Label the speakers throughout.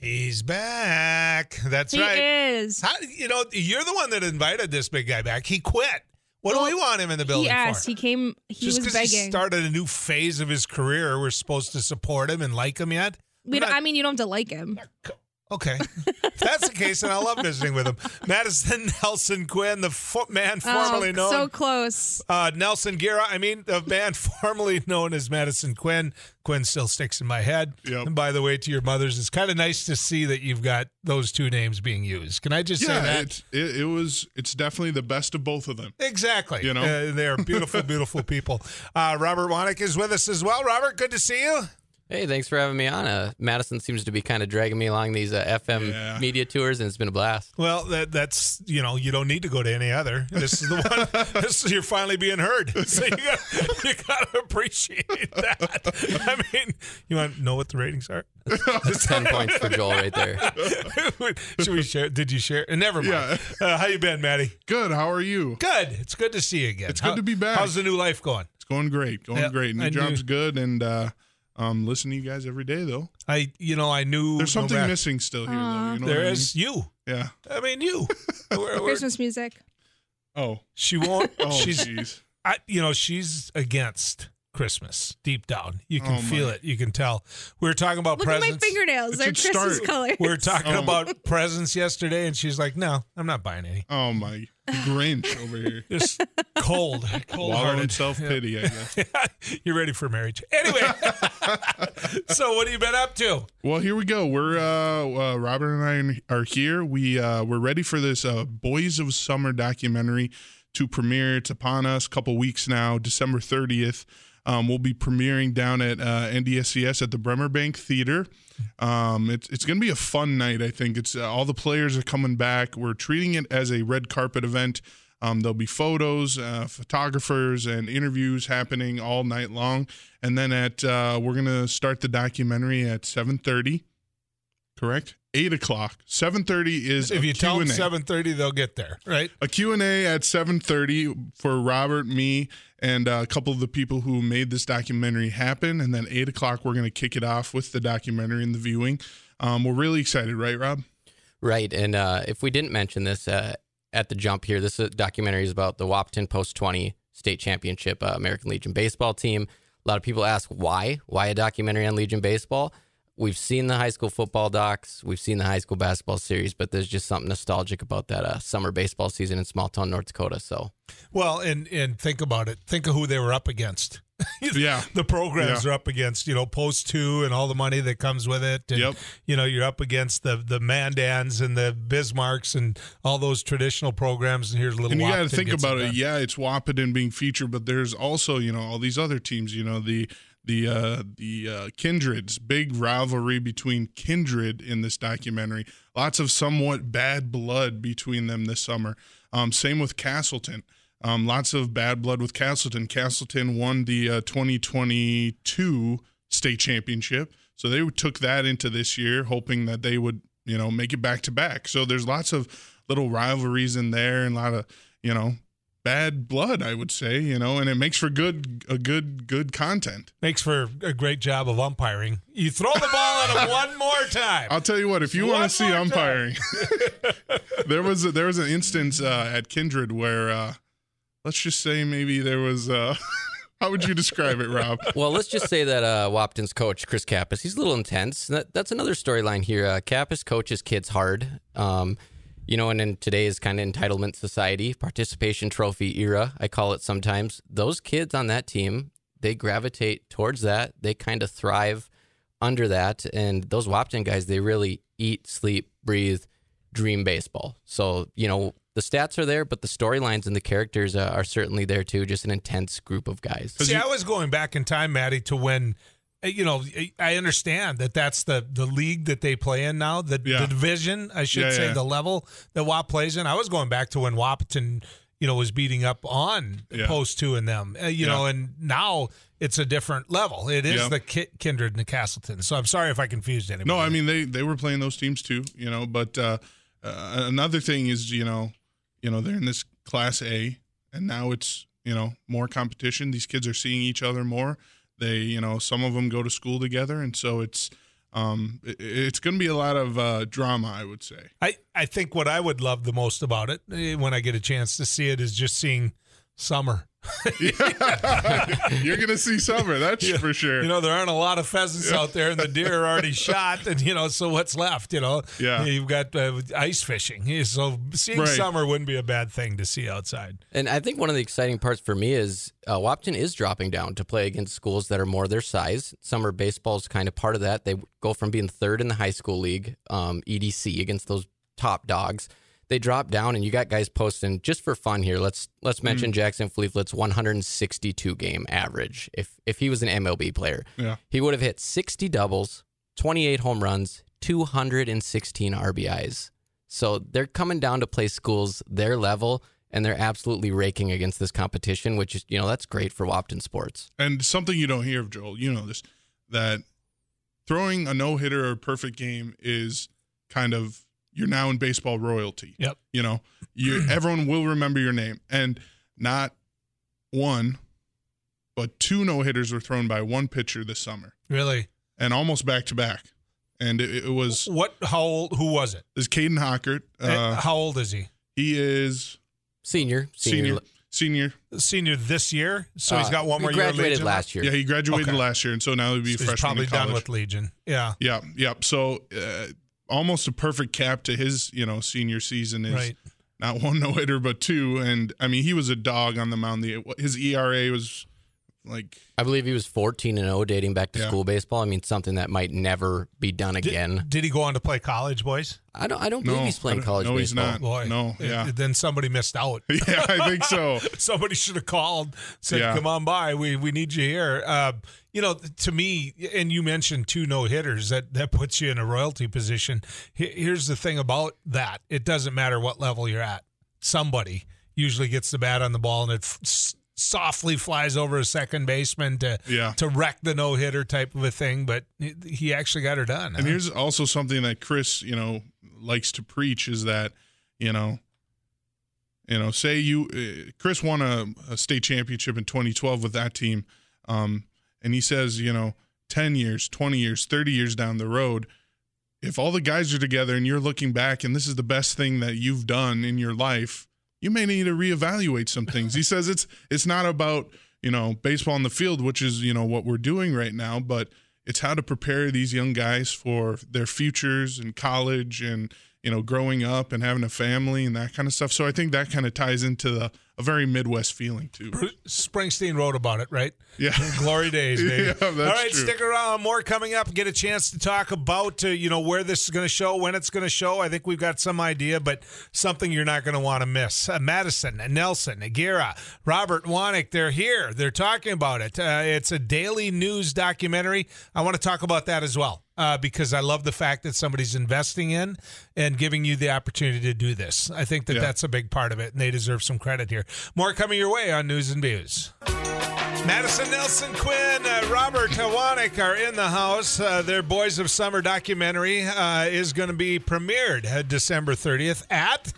Speaker 1: He's back. That's right.
Speaker 2: He
Speaker 1: right.
Speaker 2: is.
Speaker 1: How, you know, you're the one that invited this big guy back. He quit. What do we want him in the building
Speaker 2: He asked.
Speaker 1: for?
Speaker 2: He came. He
Speaker 1: Just
Speaker 2: was
Speaker 1: because he started a new phase of his career, we're supposed to support him and like him yet?
Speaker 2: we don't,
Speaker 1: not-
Speaker 2: I mean, you don't have to like him.
Speaker 1: Okay. if that's the case, then I love visiting with him. Madison Nelson Quinn, the fo- man formerly
Speaker 2: oh,
Speaker 1: known
Speaker 2: so close.
Speaker 1: uh, Nelson Gira, I mean, the man formerly known as Madison Quinn. Quinn still sticks in my head.
Speaker 3: Yep.
Speaker 1: And by the way, to your mothers, it's kind of nice to see that you've got those two names being used. Can I just say that?
Speaker 3: it's, it, it was. It's definitely the best of both of them.
Speaker 1: Exactly.
Speaker 3: You know?
Speaker 1: Uh, they are beautiful, beautiful people. Uh, Robert Wanek is with us as well. Robert, good to see you.
Speaker 4: Hey, thanks for having me on. Uh, Madison seems to be kind of dragging me along these uh, FM
Speaker 3: Yeah.
Speaker 4: media tours, and it's been a blast.
Speaker 1: Well, that, that's you know you don't need to go to any other. This is the one. this is you're finally being heard. So you got you got to appreciate that. I mean, you want to know what the ratings are?
Speaker 4: That's Ten points for Joel right there.
Speaker 1: Should we share? Did you share? Never mind.
Speaker 3: Yeah.
Speaker 1: Uh, how you been, Maddie?
Speaker 3: Good. How are you?
Speaker 1: Good. It's good to see you again.
Speaker 3: It's good to be back.
Speaker 1: How's the new life going?
Speaker 3: It's going great. Going
Speaker 1: Yeah,
Speaker 3: great. New
Speaker 1: I knew-
Speaker 3: job's good, and uh, um, listen to you guys every day though.
Speaker 1: I, you know, I knew
Speaker 3: There's something
Speaker 1: matter-
Speaker 3: missing still here, though. You know
Speaker 1: There
Speaker 3: what I
Speaker 1: is you.
Speaker 3: Yeah.
Speaker 1: I mean, you. We're- we're-
Speaker 2: Christmas music.
Speaker 3: Oh.
Speaker 1: she won't.
Speaker 3: Oh.
Speaker 1: she's,
Speaker 3: jeez.
Speaker 1: I, you know, she's against Christmas deep down. You can
Speaker 3: Oh,
Speaker 1: feel it. You can tell. We were talking about
Speaker 2: Look at
Speaker 1: presents.
Speaker 2: my fingernails. They're Christmas
Speaker 3: start-
Speaker 2: colors.
Speaker 1: We were talking
Speaker 3: Oh.
Speaker 1: about presents yesterday, and she's like, "No, I'm not buying any.
Speaker 3: Oh my Grinch over here.
Speaker 1: Just cold, cold hearted
Speaker 3: self pity, I guess.
Speaker 1: You're ready for marriage. Anyway, so what have you been up to?
Speaker 3: Well, here we go. We're uh, uh, Robert and I are here. We uh, we're ready for this uh, Boys of Summer documentary to premiere. It's upon us. A couple weeks now, December 30th. Um, we'll be premiering down at uh, NDSCS at the Bremer Bank Theater. Um, it's it's going to be a fun night. I think it's uh, all the players are coming back. We're treating it as a red carpet event. Um, there'll be photos, uh, photographers, and interviews happening all night long. And then at uh, we're gonna start the documentary at seven thirty. Correct. Eight o'clock. Seven thirty is
Speaker 1: If
Speaker 3: a
Speaker 1: you tell them
Speaker 3: Q&A.
Speaker 1: 7:30, they'll get there, right?
Speaker 3: a Q&A at 7.30 for Robert, me, and uh, a couple of the people who made this documentary happen. And then 8 o'clock, we're going to kick it off with the documentary and the viewing. Um, we're really excited, right, Rob?
Speaker 4: Right, and uh, if we didn't mention this uh, at the jump here, this uh, documentary is about the Wahpeton Post 20 State Championship uh, American Legion baseball team. A lot of people ask why? Why a documentary on Legion baseball? We've seen the high school football docs, we've seen the high school basketball series, but there's just something nostalgic about that uh, summer baseball season in small town North Dakota. So
Speaker 1: Well, and and think about it. Think of who they were up against.
Speaker 3: Yeah.
Speaker 1: the programs
Speaker 3: Yeah.
Speaker 1: are up against. You know, post two and all the money that comes with it. And,
Speaker 3: Yep.
Speaker 1: You know, you're up against the the Mandans and the Bismarcks and all those traditional programs. And here's a little.
Speaker 3: And you got to think about it.
Speaker 1: done.
Speaker 3: Yeah, it's Wahpeton being featured, but there's also, you know, all these other teams, you know, the the uh, the uh, Kindreds, big rivalry between Kindred in this documentary. Lots of somewhat bad blood between them this summer. Um, same with Castleton. Um, lots of bad blood with Castleton. Castleton won the uh, 2022 state championship, so they took that into this year, hoping that they would, you know, make it back to back. So there's lots of little rivalries in there, and a lot of, you know, bad blood, I would say, you know, and it makes for good, a good, good content.
Speaker 1: makes for a great job of umpiring. You throw the ball at him one more time.
Speaker 3: I'll tell you what, if you want to see umpiring, there was a, there was an instance uh, at Kindred where, uh, let's just say maybe there was. Uh, how would you describe it, Rob?
Speaker 4: well, let's just say that uh, Wahpeton's coach, Chris Kappas, he's a little intense. That, that's another storyline here. Uh, Kappas coaches kids hard. Um, you know, and in today's kind of entitlement society, participation trophy era, I call it sometimes, those kids on that team, they gravitate towards that. They kind of thrive under that. And those Wahpeton guys, they really eat, sleep, breathe, dream baseball. So, you know, the stats are there, but the storylines and the characters are certainly there too. Just an intense group of guys.
Speaker 1: See, I was going back in time, Maddie, to when you know I understand that that's the the league that they play in now, the,
Speaker 3: Yeah.
Speaker 1: the division, I should
Speaker 3: Yeah,
Speaker 1: say,
Speaker 3: yeah.
Speaker 1: the level that WAP plays in. I was going back to when Wahpeton, you know, was beating up on post two and them, uh, you know, and now it's a different level. It is the Ki- Kindred and the Castleton. So I'm sorry if I confused anybody.
Speaker 3: No, I mean they they were playing those teams too, you know. But uh, uh, another thing is, you know, you know they're in this Class A, and now it's you know more competition. These kids are seeing each other more. They, you know, some of them go to school together, and so it's um, it, it's going to be a lot of uh, drama, I would say.
Speaker 1: I, I think what I would love the most about it eh, when I get a chance to see it is just seeing summer.
Speaker 3: You're going to see summer, that's
Speaker 1: Yeah.
Speaker 3: for sure.
Speaker 1: You know, there aren't a lot of pheasants out there, and the deer are already shot, and you know, so what's left? You know,
Speaker 3: Yeah.
Speaker 1: you've got uh, ice fishing. So seeing
Speaker 3: Right.
Speaker 1: summer wouldn't be a bad thing to see outside.
Speaker 4: And I think one of the exciting parts for me is uh, Wahpeton is dropping down to play against schools that are more their size. Summer baseball is kind of part of that. They go from being third in the high school league, um, EDC, against those top dogs. They drop down, and you got guys posting just for fun here. Let's let's mention mm. Jackson Fleetfoot's 162 game average. If if he was an MLB player,
Speaker 3: yeah.
Speaker 4: he would have hit 60 doubles, 28 home runs, 216 RBIs. So they're coming down to play schools their level, and they're absolutely raking against this competition, which is, you know, that's great for Wahpeton sports.
Speaker 3: And something you don't hear of Joel, you know this, that throwing a no hitter or perfect game is kind of you're now in baseball royalty.
Speaker 1: Yep.
Speaker 3: You know, you everyone will remember your name, and not one, but two no hitters were thrown by one pitcher this summer,
Speaker 1: Really,
Speaker 3: and almost back to back. And it, it was
Speaker 1: what? How old? Who was it?
Speaker 3: Is this Caden Hockert.
Speaker 1: Eh,
Speaker 3: Uh,
Speaker 1: how old is he?
Speaker 3: he is
Speaker 4: Senior,
Speaker 3: senior, senior.
Speaker 1: Senior this year, so he's got one
Speaker 4: he
Speaker 1: more year. of
Speaker 4: graduated last year.
Speaker 3: Yeah, he graduated
Speaker 1: Okay.
Speaker 3: last year, and so now he'll be a
Speaker 1: So he's
Speaker 3: freshman
Speaker 1: probably
Speaker 3: in
Speaker 1: done with Legion. Yeah,
Speaker 3: Yeah, yep. So uh, almost a perfect cap to his, you know, senior season is
Speaker 1: right.
Speaker 3: not one no hitter but two, and I mean he was a dog on the mound. The, his ERA was like
Speaker 4: I believe he was 14 and 0 dating back to
Speaker 3: Yeah.
Speaker 4: school baseball. I mean, something that might never be done again.
Speaker 1: Did he go on to play college, boys?
Speaker 4: I don't I don't
Speaker 3: no,
Speaker 4: believe he's
Speaker 3: I
Speaker 4: playing
Speaker 3: don't-
Speaker 4: college
Speaker 3: No, he's not.
Speaker 1: Boy,
Speaker 3: no, yeah,
Speaker 1: Then somebody missed out.
Speaker 3: yeah, I think so.
Speaker 1: somebody should have called said
Speaker 3: Yeah.
Speaker 1: come on by we we need you here uh, you know to me and you mentioned two no hitters that that puts you in a royalty position here's the thing about that it doesn't matter what level you're at somebody usually gets the bat on the ball and it f- s- softly flies over a second baseman to
Speaker 3: Yeah.
Speaker 1: to wreck the no hitter type of a thing but he- actually got her done
Speaker 3: And
Speaker 1: huh?
Speaker 3: here's also something that Chris, you know, likes to preach is that, you know, you know, say you uh, Chris won a, a state championship in 2012 with that team, um, and he says, you know, 10 years, 20 years, 30 years down the road, if all the guys are together and you're looking back and this is the best thing that you've done in your life, you may need to reevaluate some things. he says it's it's not about you know baseball on the field, which is you know what we're doing right now, but it's how to prepare these young guys for their futures and college and you know growing up and having a family and that kind of stuff. So I think that kind of ties into the, a very Midwest feeling too.
Speaker 1: Springsteen wrote about it, right?
Speaker 3: Yeah.
Speaker 1: Glory days, baby.
Speaker 3: Yeah,
Speaker 1: All right,
Speaker 3: true.
Speaker 1: stick around. More coming up. Get a chance to talk about uh, you know where this is going to show, when it's going to show. I think we've got some idea, but something you're not going to want to miss. Uh, Madison, Nelson, Aguirre, Robert Wanek, they're here. They're talking about it. Uh, it's a daily news documentary. I want to talk about that as well. Uh, because I love the fact that somebody's investing in and giving you the opportunity to do this. I think that
Speaker 3: Yeah.
Speaker 1: that's a big part of it, and they deserve some credit here. More coming your way on News and Views. Madison Nelson Quinn, uh, Robert Tawanik are in the house. Uh, their Boys of Summer documentary uh, is going to be premiered uh, December 30th at.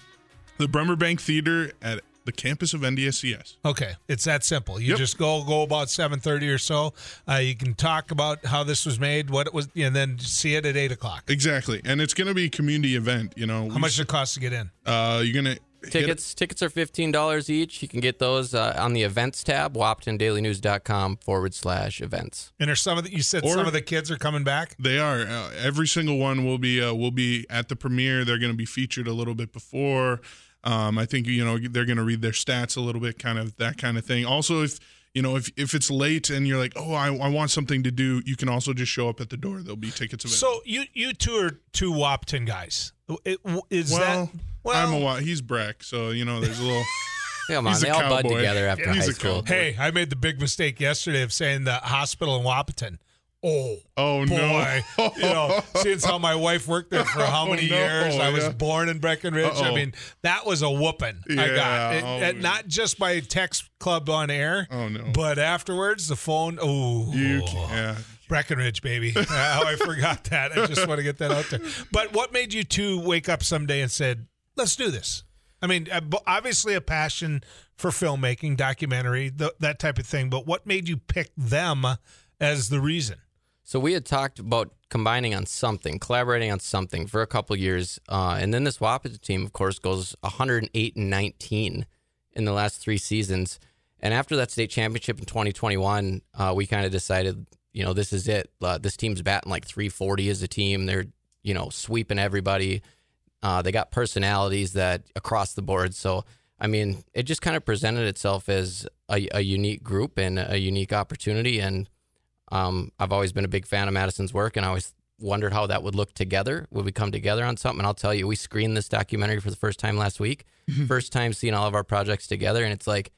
Speaker 3: The Bremer Bank Theater at the campus of NDSCS.
Speaker 1: Okay, it's that simple. You
Speaker 3: Yep.
Speaker 1: just go go about 7:30 or so. Uh, you can talk about how this was made, what it was, and then see it at eight o'clock.
Speaker 3: Exactly, and it's going to be a community event. You know,
Speaker 1: How much does it cost to get in?
Speaker 3: Uh, you're gonna hit-
Speaker 4: Tickets tickets are fifteen dollars each. You can get those uh, on the events tab, wahpetondailynews.com forward slash events.
Speaker 1: And are some of the you said
Speaker 3: Or-
Speaker 1: some of the kids are coming back?
Speaker 3: They are. Uh, every single one will be uh, will be at the premiere. They're going to be featured a little bit before. Um, I think you know they're going to read their stats a little bit, kind of that kind of thing. Also, if you know if if it's late and you're like, oh, I, I want something to do, you can also just show up at the door. There'll be tickets available.
Speaker 1: So you you two are two Wahpeton guys. It, is
Speaker 3: well,
Speaker 1: that well?
Speaker 3: I'm a wa- he's Breck, so you know there's a little.
Speaker 4: Come on,
Speaker 3: He's
Speaker 4: they all bud together after
Speaker 3: He's
Speaker 4: high school.
Speaker 3: cowboy.
Speaker 1: Hey, I made the big mistake yesterday of saying the hospital in Wahpeton. Oh,
Speaker 3: Oh
Speaker 1: boy.
Speaker 3: no!
Speaker 1: you know, seeing how my wife worked there for how many
Speaker 3: Oh, no,
Speaker 1: years. I was
Speaker 3: yeah.
Speaker 1: born in Breckenridge. I
Speaker 3: Uh-oh.
Speaker 1: mean, that was a whooping I got. It-
Speaker 3: oh, man.
Speaker 1: not just by text club on air,
Speaker 3: Oh no!
Speaker 1: but afterwards, the phone. Oh,
Speaker 3: you can, yeah.
Speaker 1: Breckenridge, baby. Uh, How I forgot that. I just want to get that out there. But what made you two wake up someday and said, let's do this? I mean, uh, obviously a passion for filmmaking, documentary, th- that type of thing. But what made you pick them as the reason?
Speaker 4: So we had talked about combining on something, collaborating on something for a couple years, uh, and then this Wahpeton team, of course, goes 108 and 19 in the last three seasons. And after that state championship in 2021, uh, we kind of decided, you know, this is it. Uh, this team's batting like 340 as a team. They're, you know, sweeping everybody. Uh, they got personalities that across the board. So, I mean, it just kind of presented itself as a, a unique group and a unique opportunity. And um, I've always been a big fan of Madison's work, and I always wondered how that would look together. Would we come together on something? And I'll tell you, we screened this documentary for the first time last week. first time seeing all of our projects together, and it's like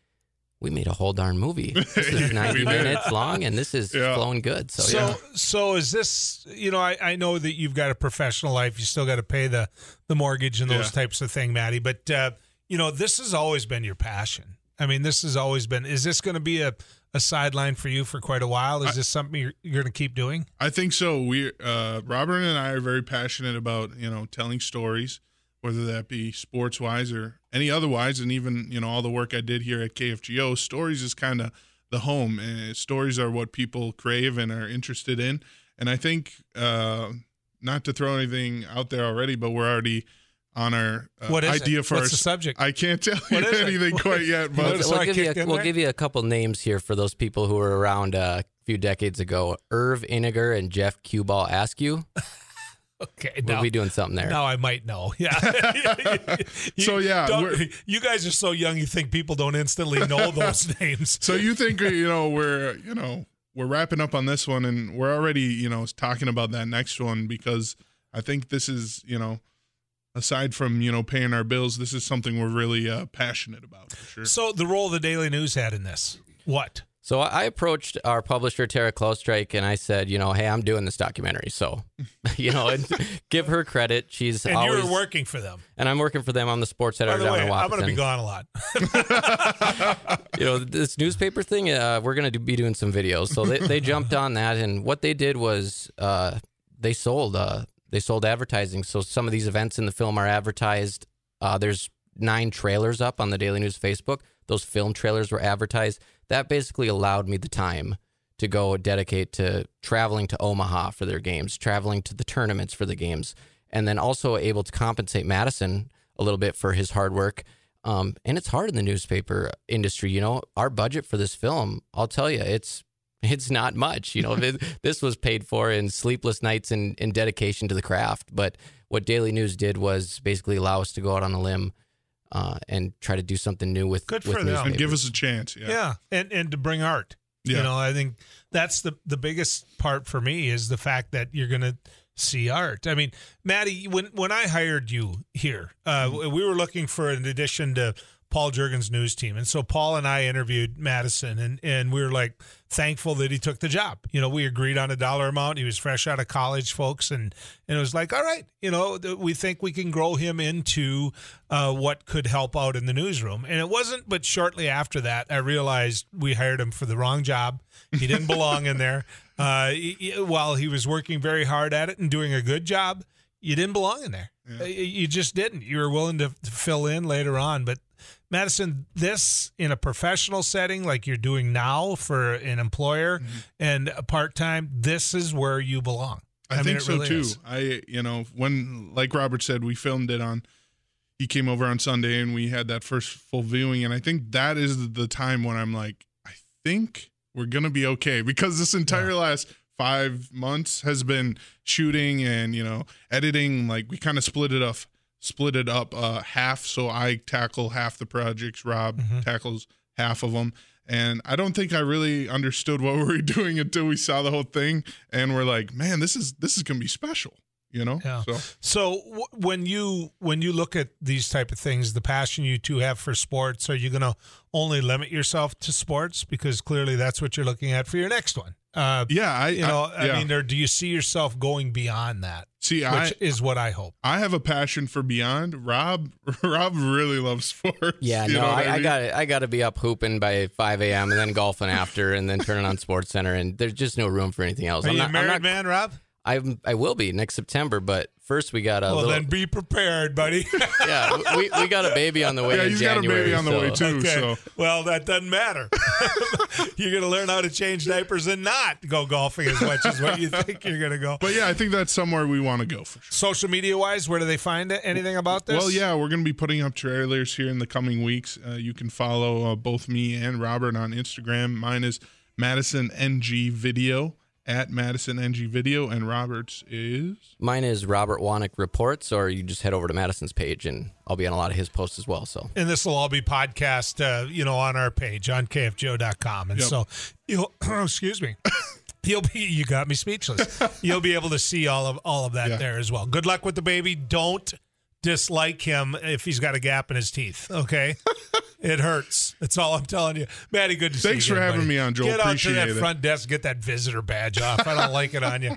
Speaker 4: we made a whole darn movie. This is 90 minutes long, and this is
Speaker 3: Yeah.
Speaker 4: flowing good. So,
Speaker 1: So,
Speaker 4: yeah.
Speaker 1: so is this? You know, I, I know that you've got a professional life. You still got to pay the the mortgage and those
Speaker 3: Yeah.
Speaker 1: types of thing, Maddie. But uh, you know, this has always been your passion. I mean, this has always been. Is this going to be a a sideline for you for quite a while? Is this something you're, you're going to keep doing?
Speaker 3: I think so. We, uh, Robert and I are very passionate about you know telling stories, whether that be sports wise or any otherwise, and even you know all the work I did here at KFGO. Stories is kind of the home, and stories are what people crave and are interested in. And I think, uh, not to throw anything out there already, but we're already on our uh,
Speaker 1: What is
Speaker 3: idea
Speaker 1: it?
Speaker 3: for
Speaker 1: What's
Speaker 3: our.
Speaker 1: the subject?
Speaker 3: I can't tell you
Speaker 1: What is it?
Speaker 3: anything quite yet,
Speaker 1: You
Speaker 3: but
Speaker 1: notice
Speaker 4: we'll,
Speaker 1: I
Speaker 4: give you a, we'll give you a couple names here for those people who were around uh, a few decades ago. Irv Iniger and Jeff Cuball Askew.
Speaker 1: Okay,
Speaker 4: We'll
Speaker 1: now,
Speaker 4: be doing something there.
Speaker 1: now I might know. Yeah. You
Speaker 3: So, yeah,
Speaker 1: you guys are so young. You think people don't instantly know those names?
Speaker 3: So you think you know we're you know we're wrapping up on this one and we're already you know talking about that next one because I think this is you know aside from you know paying our bills this is something we're really uh, passionate about for sure.
Speaker 1: So the role the Daily News had in this, what?
Speaker 4: So I I approached our publisher Tara Klostrike and I said, you know, hey, I'm doing this documentary, so you know, and give her credit. She's
Speaker 1: And
Speaker 4: always
Speaker 1: you were working for them.
Speaker 4: and I'm working for them. I'm the sports
Speaker 1: By
Speaker 4: editor
Speaker 1: the
Speaker 4: down
Speaker 1: way,
Speaker 4: in
Speaker 1: I'm going to be
Speaker 4: Wahpeton.
Speaker 1: gone a lot.
Speaker 4: you know this newspaper thing uh, we're going to be doing some videos so they, they jumped on that and what they did was uh, they sold uh, they sold advertising. So some of these events in the film are advertised uh, there's nine trailers up on the daily news facebook. Those film trailers were advertised. That basically allowed me the time to go dedicate to traveling to omaha for their games traveling to the tournaments for the games and then also able to compensate madison a little bit for his hard work. Um, and it's hard in the newspaper industry. You know, our budget for this film, I'll tell you, it's it's not much. You know, this was paid for in sleepless nights and, and dedication to the craft. But what Daily News did was basically allow us to go out on a limb uh, and try to do something new with
Speaker 1: Good
Speaker 4: with
Speaker 1: for them.
Speaker 3: and give us a chance. Yeah.
Speaker 1: yeah. and and to bring art.
Speaker 3: Yeah.
Speaker 1: You know, I think that's the the biggest part for me is the fact that you're going to see art. I mean, Maddie, when when I hired you here, uh,
Speaker 3: Mm-hmm.
Speaker 1: we were looking for an addition to Paul Jurgen's news team, and so Paul and I interviewed Madison, and and we were like thankful that he took the job. You know, we agreed on a dollar amount. He was fresh out of college, folks, and and it was like, all right, you know, we think we can grow him into uh, what could help out in the newsroom. And it wasn't, but shortly after that, I realized we hired him for the wrong job. He didn't belong in there. Uh, he- while he was working very hard at it and doing a good job, you didn't belong in there. Uh, You you just didn't. You were willing to, to fill in later on, but Madison, this in a professional setting like you're doing now for an employer mm-hmm. and a part time, this is where you belong.
Speaker 3: I,
Speaker 1: mean,
Speaker 3: think
Speaker 1: it
Speaker 3: so
Speaker 1: really
Speaker 3: too.
Speaker 1: is.
Speaker 3: I you know when like Robert said we filmed it on he came over on Sunday and we had that first full viewing and I think that is the time when I'm like I think we're going to be okay because this entire last 5 months has been shooting and you know editing like we kind of split it up split it up uh half. So I tackle half the projects Rob
Speaker 1: Mm-hmm.
Speaker 3: tackles half of them and I don't think I really understood what we were doing until we saw the whole thing, and we're like, man, this is this is gonna be special, you know.
Speaker 1: Yeah.
Speaker 3: So
Speaker 1: So w- when you when you look at these type of things, the passion you two have for sports, are you going to only limit yourself to sports because clearly that's what you're looking at for your next one? Uh,
Speaker 3: yeah, I
Speaker 1: you know, I,
Speaker 3: yeah.
Speaker 1: mean, or do you see yourself going beyond that?
Speaker 3: see,
Speaker 1: Which
Speaker 3: I
Speaker 1: is what I hope.
Speaker 3: I have a passion for beyond. Rob Rob really loves sports.
Speaker 4: Yeah,
Speaker 3: you
Speaker 4: no,
Speaker 3: know what
Speaker 4: I, I
Speaker 3: mean?
Speaker 4: got I got to be up hooping by 5 a.m. and then golfing after, and then turning on Sports Center, and there's just no room for anything else.
Speaker 1: Are
Speaker 4: I'm
Speaker 1: you
Speaker 4: not,
Speaker 1: a married
Speaker 4: I'm not,
Speaker 1: man, Rob?
Speaker 4: I'm, I will be next September, but First, we got a
Speaker 1: Well,
Speaker 4: little.
Speaker 1: then be prepared, buddy.
Speaker 4: yeah, we, we got a baby on the way
Speaker 3: Yeah,
Speaker 4: in
Speaker 3: he's got a baby on the way too.
Speaker 1: Okay.
Speaker 3: So
Speaker 1: Well, that doesn't matter. you're going to learn how to change diapers and not go golfing as much as what you think you're going to go.
Speaker 3: But yeah, I think that's somewhere we want to go for sure.
Speaker 1: Social media wise, where do they find it? Anything about this?
Speaker 3: Well, yeah, we're going to be putting up trailers here in the coming weeks. Uh, you can follow uh, both me and Robert on Instagram. Mine is Madison NG Video at Madison NG Video, and Robert's is
Speaker 4: Mine is Robert Wanek Reports, or you just head over to Madison's page, and I'll be on a lot of his posts as well. So
Speaker 1: And this will all be podcast, uh, you know, on our page on kfgo.com. And
Speaker 3: Yep.
Speaker 1: so you'll, excuse me. You'll be you got me speechless. You'll be able to see all of all of that
Speaker 3: Yeah.
Speaker 1: there as well. Good luck with the baby. Don't dislike him if he's got a gap in his teeth. Okay, it hurts. That's all I'm telling you, Maddie. Good to
Speaker 3: Thanks
Speaker 1: see you.
Speaker 3: Thanks for
Speaker 1: again,
Speaker 3: having
Speaker 1: buddy.
Speaker 3: me on, Joel.
Speaker 1: Get out to that
Speaker 3: it.
Speaker 1: front desk, get that visitor badge off. I don't like it on you.